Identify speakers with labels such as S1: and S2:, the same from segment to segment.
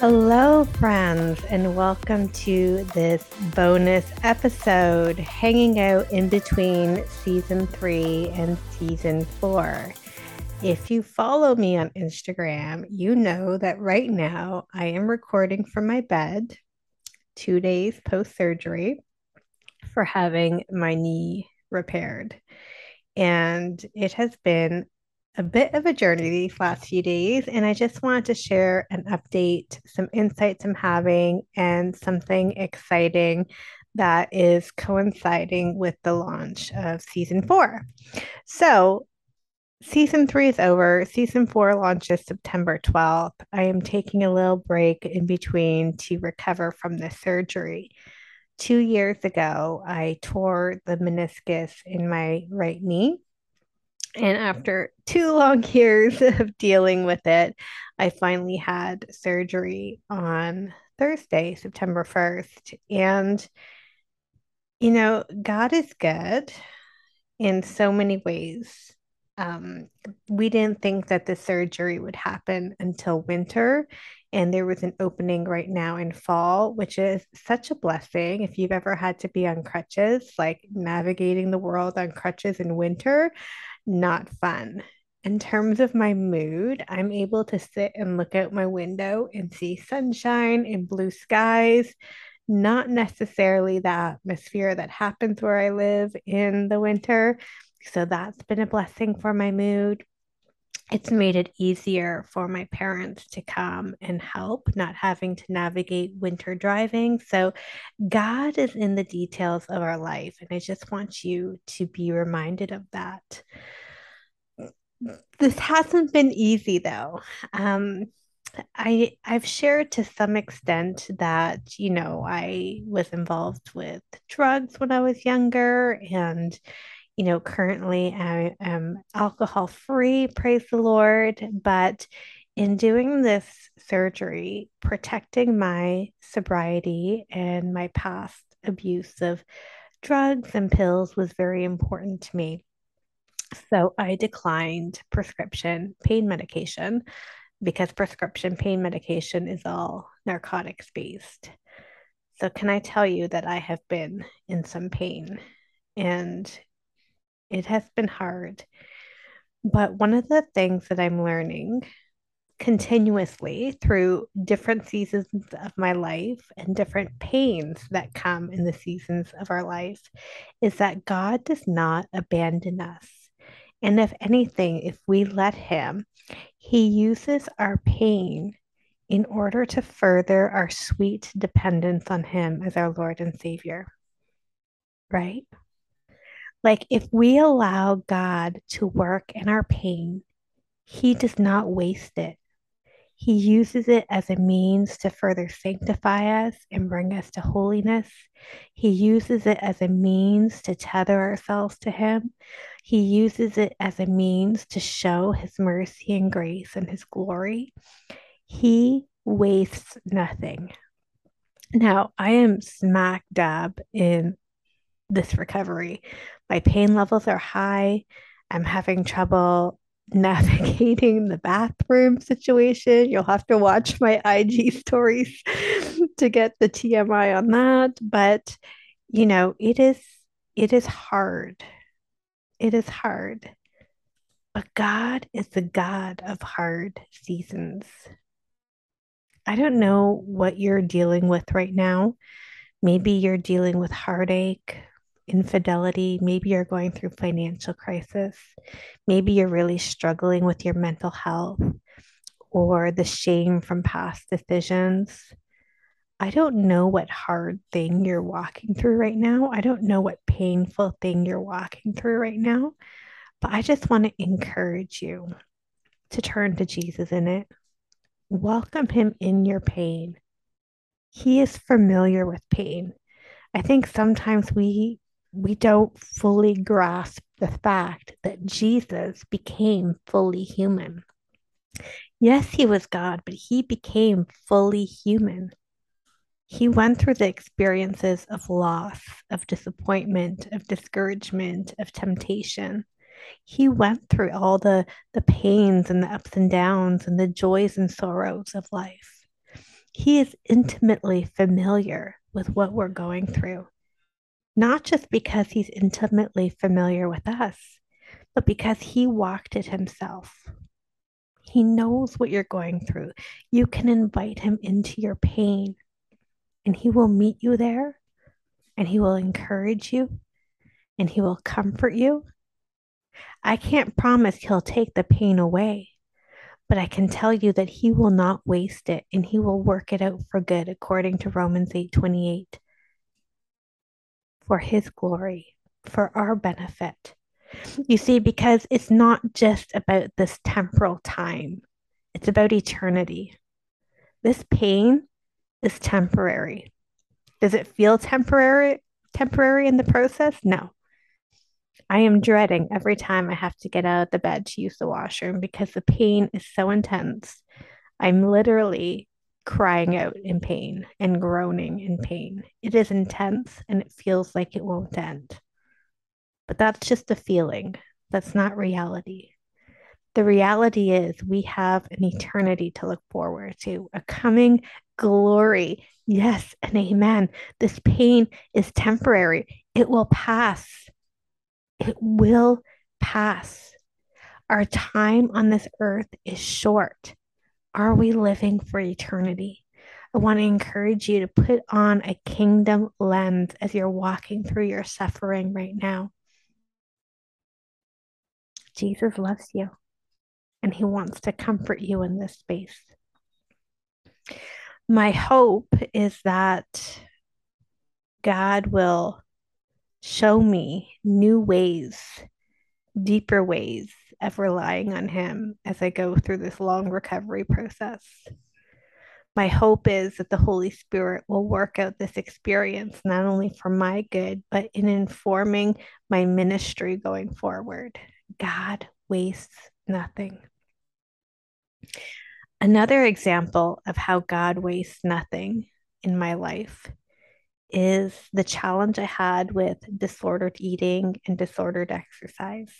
S1: Hello, friends, and welcome to this bonus episode hanging out in between season three and season four. If you follow me on Instagram, you know that right now I am recording from my bed two days post surgery for having my knee repaired. And it has been a bit of a journey these last few days, and I just wanted to share an update, some insights I'm having, and something exciting that is coinciding with the launch of season four. So, season three is over. Season four launches September 12th. I am taking a little break in between to recover from the surgery. Two years ago, I tore the meniscus in my right knee and after two long years of dealing with it, I finally had surgery on Thursday, September 1st. And, you know, God is good in so many ways. Um, we didn't think that the surgery would happen until winter. And there was an opening right now in fall, which is such a blessing. If you've ever had to be on crutches, like navigating the world on crutches in winter, not fun. In terms of my mood, I'm able to sit and look out my window and see sunshine and blue skies, not necessarily the atmosphere that happens where I live in the winter. So that's been a blessing for my mood. It's made it easier for my parents to come and help, not having to navigate winter driving. So, God is in the details of our life. And I just want you to be reminded of that this hasn't been easy though. Um, I I've shared to some extent that you know I was involved with drugs when I was younger, and you know currently I am alcohol free. Praise the Lord! But in doing this surgery, protecting my sobriety and my past abuse of drugs and pills was very important to me. So I declined prescription pain medication because prescription pain medication is all narcotics based. So, can I tell you that I have been in some pain and it has been hard. But one of the things that I'm learning continuously through different seasons of my life and different pains that come in the seasons of our life is that God does not abandon us. And if anything, if we let Him, He uses our pain in order to further our sweet dependence on Him as our Lord and Savior. Right? Like if we allow God to work in our pain, He does not waste it. He uses it as a means to further sanctify us and bring us to holiness. He uses it as a means to tether ourselves to Him. He uses it as a means to show His mercy and grace and His glory. He wastes nothing. Now, I am smack dab in this recovery. My pain levels are high. I'm having trouble navigating the bathroom situation. You'll have to watch my IG stories to get the TMI on that. But, you know, it is it is hard. It is hard. But God is the God of hard seasons. I don't know what you're dealing with right now. Maybe you're dealing with heartache, infidelity. Maybe you're going through financial crisis. Maybe you're really struggling with your mental health or the shame from past decisions. I don't know what hard thing you're walking through right now. I don't know what painful thing you're walking through right now. But I just want to encourage you to turn to Jesus in it. Welcome him in your pain. He is familiar with pain. I think sometimes we we don't fully grasp the fact that Jesus became fully human. Yes, he was God, but he became fully human. He went through the experiences of loss, of disappointment, of discouragement, of temptation. He went through all the, the pains and the ups and downs and the joys and sorrows of life. He is intimately familiar with what we're going through, not just because he's intimately familiar with us, but because he walked it himself. He knows what you're going through. You can invite him into your pain and He will meet you there and He will encourage you and He will comfort you. I can't promise He'll take the pain away, but I can tell you that He will not waste it and He will work it out for good according to Romans 8 28 for His glory, for our benefit. You see, because it's not just about this temporal time, it's about eternity. This pain is temporary. Does it feel temporary temporary in the process? No. I am dreading every time I have to get out of the bed to use the washroom because the pain is so intense. I'm literally crying out in pain and groaning in pain. It is intense and it feels like it won't end. But that's just a feeling. That's not reality. The reality is we have an eternity to look forward to, a coming glory. Yes and amen. This pain is temporary, it will pass. It will pass. Our time on this earth is short. Are we living for eternity? I want to encourage you to put on a kingdom lens as you're walking through your suffering right now. Jesus loves you and he wants to comfort you in this space my hope is that God will show me new ways, deeper ways of relying on Him as I go through this long recovery process. My hope is that the Holy Spirit will work out this experience not only for my good, but in informing my ministry going forward. God wastes nothing. Another example of how God wastes nothing in my life is the challenge I had with disordered eating and disordered exercise.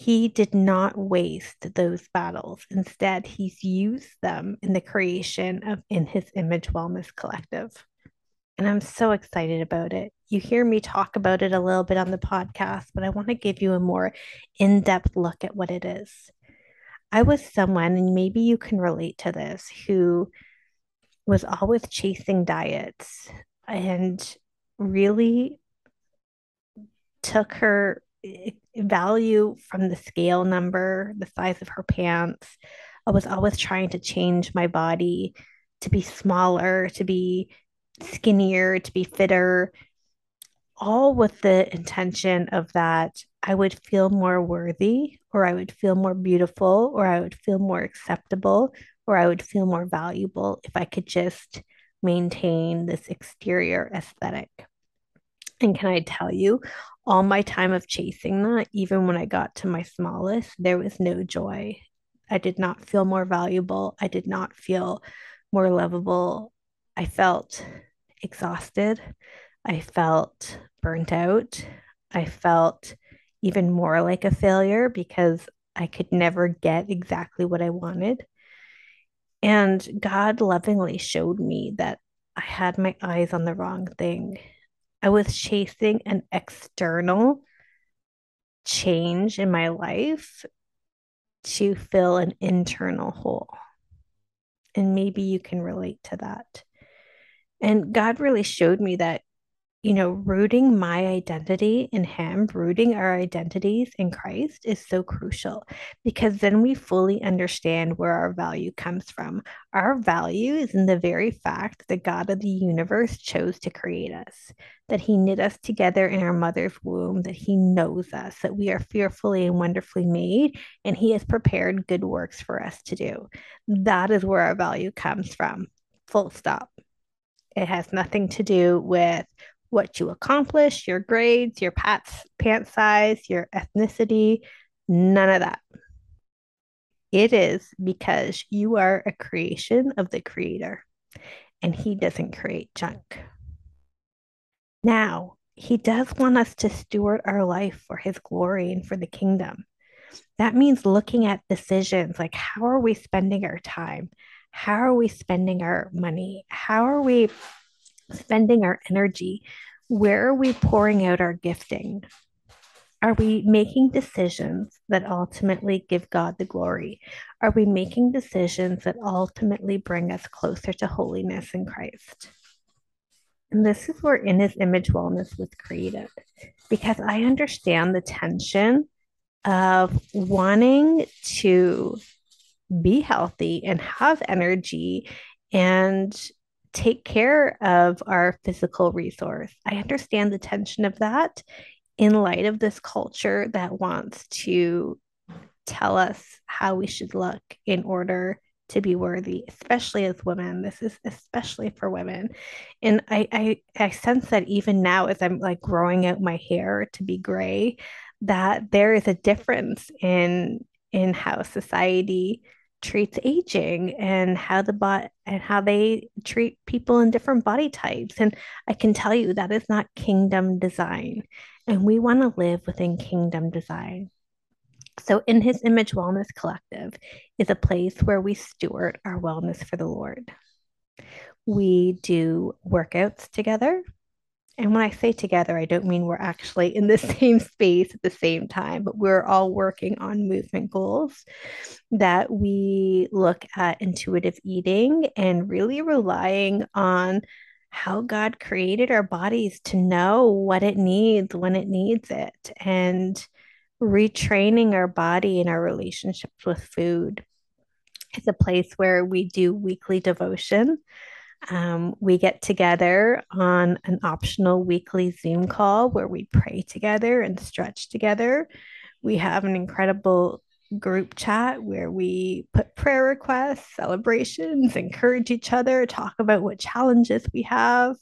S1: He did not waste those battles. Instead, he's used them in the creation of In His Image Wellness Collective. And I'm so excited about it. You hear me talk about it a little bit on the podcast, but I want to give you a more in depth look at what it is. I was someone, and maybe you can relate to this, who was always chasing diets and really took her value from the scale number, the size of her pants. I was always trying to change my body to be smaller, to be skinnier, to be fitter, all with the intention of that I would feel more worthy, or I would feel more beautiful, or I would feel more acceptable, or I would feel more valuable if I could just maintain this exterior aesthetic. And can I tell you, all my time of chasing that, even when I got to my smallest, there was no joy. I did not feel more valuable. I did not feel more lovable. I felt exhausted. I felt burnt out. I felt even more like a failure because I could never get exactly what I wanted. And God lovingly showed me that I had my eyes on the wrong thing. I was chasing an external change in my life to fill an internal hole. And maybe you can relate to that. And God really showed me that you know, rooting my identity in Him, rooting our identities in Christ is so crucial because then we fully understand where our value comes from. Our value is in the very fact that God of the universe chose to create us, that He knit us together in our mother's womb, that He knows us, that we are fearfully and wonderfully made, and He has prepared good works for us to do. That is where our value comes from. Full stop. It has nothing to do with what you accomplish, your grades, your pants, pant size, your ethnicity, none of that. It is because you are a creation of the creator and he doesn't create junk. Now, he does want us to steward our life for his glory and for the kingdom. That means looking at decisions like how are we spending our time? How are we spending our money? How are we spending our energy? Where are we pouring out our gifting? Are we making decisions that ultimately give God the glory? Are we making decisions that ultimately bring us closer to holiness in Christ? And this is where in his image wellness was created because I understand the tension of wanting to be healthy and have energy and take care of our physical resource. I understand the tension of that in light of this culture that wants to tell us how we should look in order to be worthy, especially as women. This is especially for women. And I, I I sense that even now as I'm like growing out my hair to be gray, that there is a difference in in how society treats aging and how the bot and how they treat people in different body types. And I can tell you that is not kingdom design. And we want to live within kingdom design. So, in His Image Wellness Collective is a place where we steward our wellness for the Lord. We do workouts together. And when I say together, I don't mean we're actually in the same space at the same time, but we're all working on movement goals that we look at intuitive eating and really relying on how God created our bodies to know what it needs when it needs it and retraining our body and our relationships with food. It's a place where we do weekly devotion. Um, we get together on an optional weekly Zoom call where we pray together and stretch together. We have an incredible group chat where we put prayer requests, celebrations, encourage each other, talk about what challenges we have.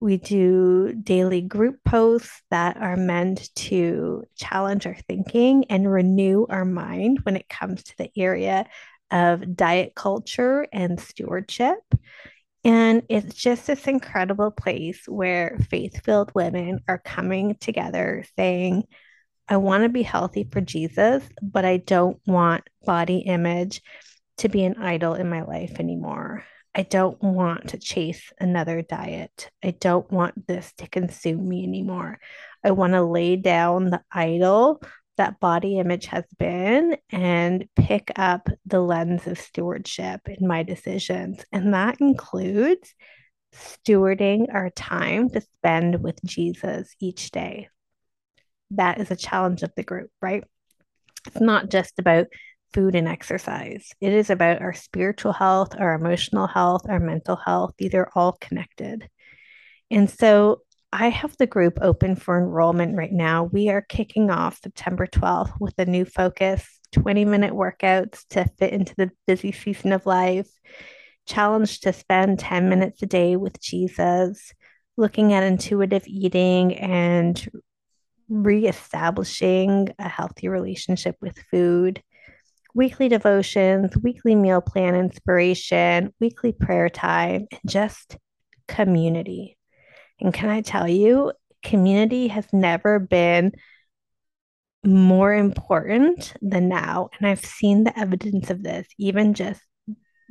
S1: We do daily group posts that are meant to challenge our thinking and renew our mind when it comes to the area of diet culture and stewardship. And it's just this incredible place where faith filled women are coming together saying, I want to be healthy for Jesus, but I don't want body image to be an idol in my life anymore. I don't want to chase another diet. I don't want this to consume me anymore. I want to lay down the idol that body image has been and pick up the lens of stewardship in my decisions. And that includes stewarding our time to spend with Jesus each day that is a challenge of the group, right? It's not just about food and exercise. It is about our spiritual health, our emotional health, our mental health. These are all connected. And so I have the group open for enrollment right now. We are kicking off September 12th with a new focus 20 minute workouts to fit into the busy season of life, challenge to spend 10 minutes a day with Jesus, looking at intuitive eating and reestablishing a healthy relationship with food, weekly devotions, weekly meal plan inspiration, weekly prayer time, and just community. And can I tell you, community has never been more important than now. And I've seen the evidence of this, even just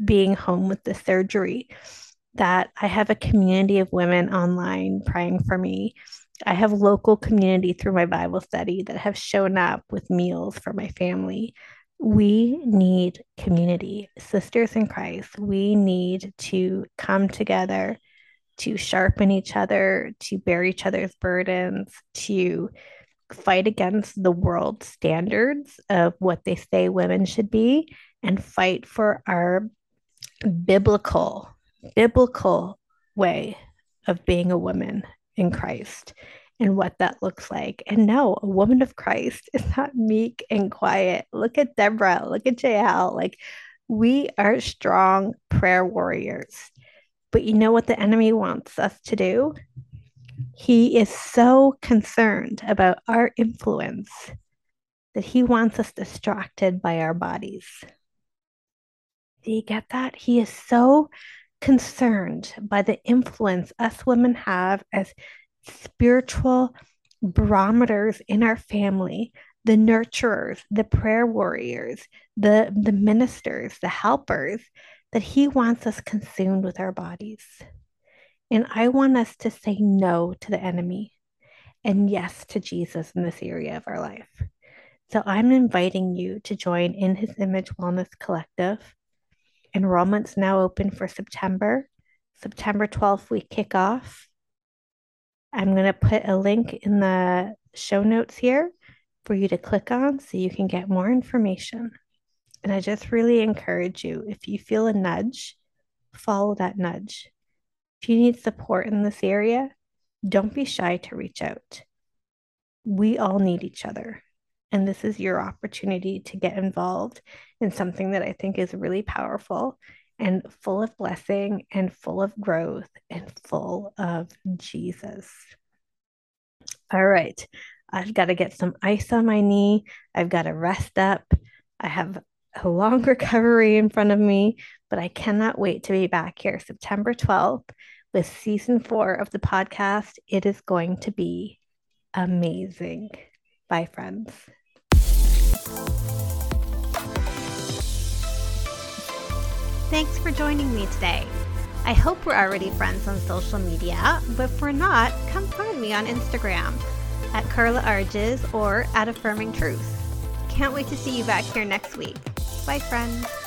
S1: being home with the surgery, that I have a community of women online praying for me I have local community through my Bible study that have shown up with meals for my family. We need community, sisters in Christ. We need to come together to sharpen each other, to bear each other's burdens, to fight against the world standards of what they say women should be, and fight for our biblical, biblical way of being a woman in Christ and what that looks like. And no, a woman of Christ is not meek and quiet. Look at Deborah, look at Jael. Like we are strong prayer warriors. But you know what the enemy wants us to do? He is so concerned about our influence that he wants us distracted by our bodies. Do you get that? He is so concerned by the influence us women have as spiritual barometers in our family, the nurturers, the prayer warriors, the, the ministers, the helpers, that he wants us consumed with our bodies. And I want us to say no to the enemy and yes to Jesus in this area of our life. So I'm inviting you to join in His Image Wellness Collective. Enrollment's now open for September. September 12th, we kick off. I'm going to put a link in the show notes here for you to click on so you can get more information. And I just really encourage you if you feel a nudge, follow that nudge. If you need support in this area, don't be shy to reach out. We all need each other. And this is your opportunity to get involved in something that I think is really powerful and full of blessing and full of growth and full of Jesus. All right. I've got to get some ice on my knee. I've got to rest up. I have a long recovery in front of me, but I cannot wait to be back here September 12th with season four of the podcast. It is going to be amazing. Bye, friends. Thanks for joining me today. I hope we're already friends on social media, but if we're not, come find me on Instagram at Carla Arges or at Affirming Truth. Can't wait to see you back here next week. Bye, friends.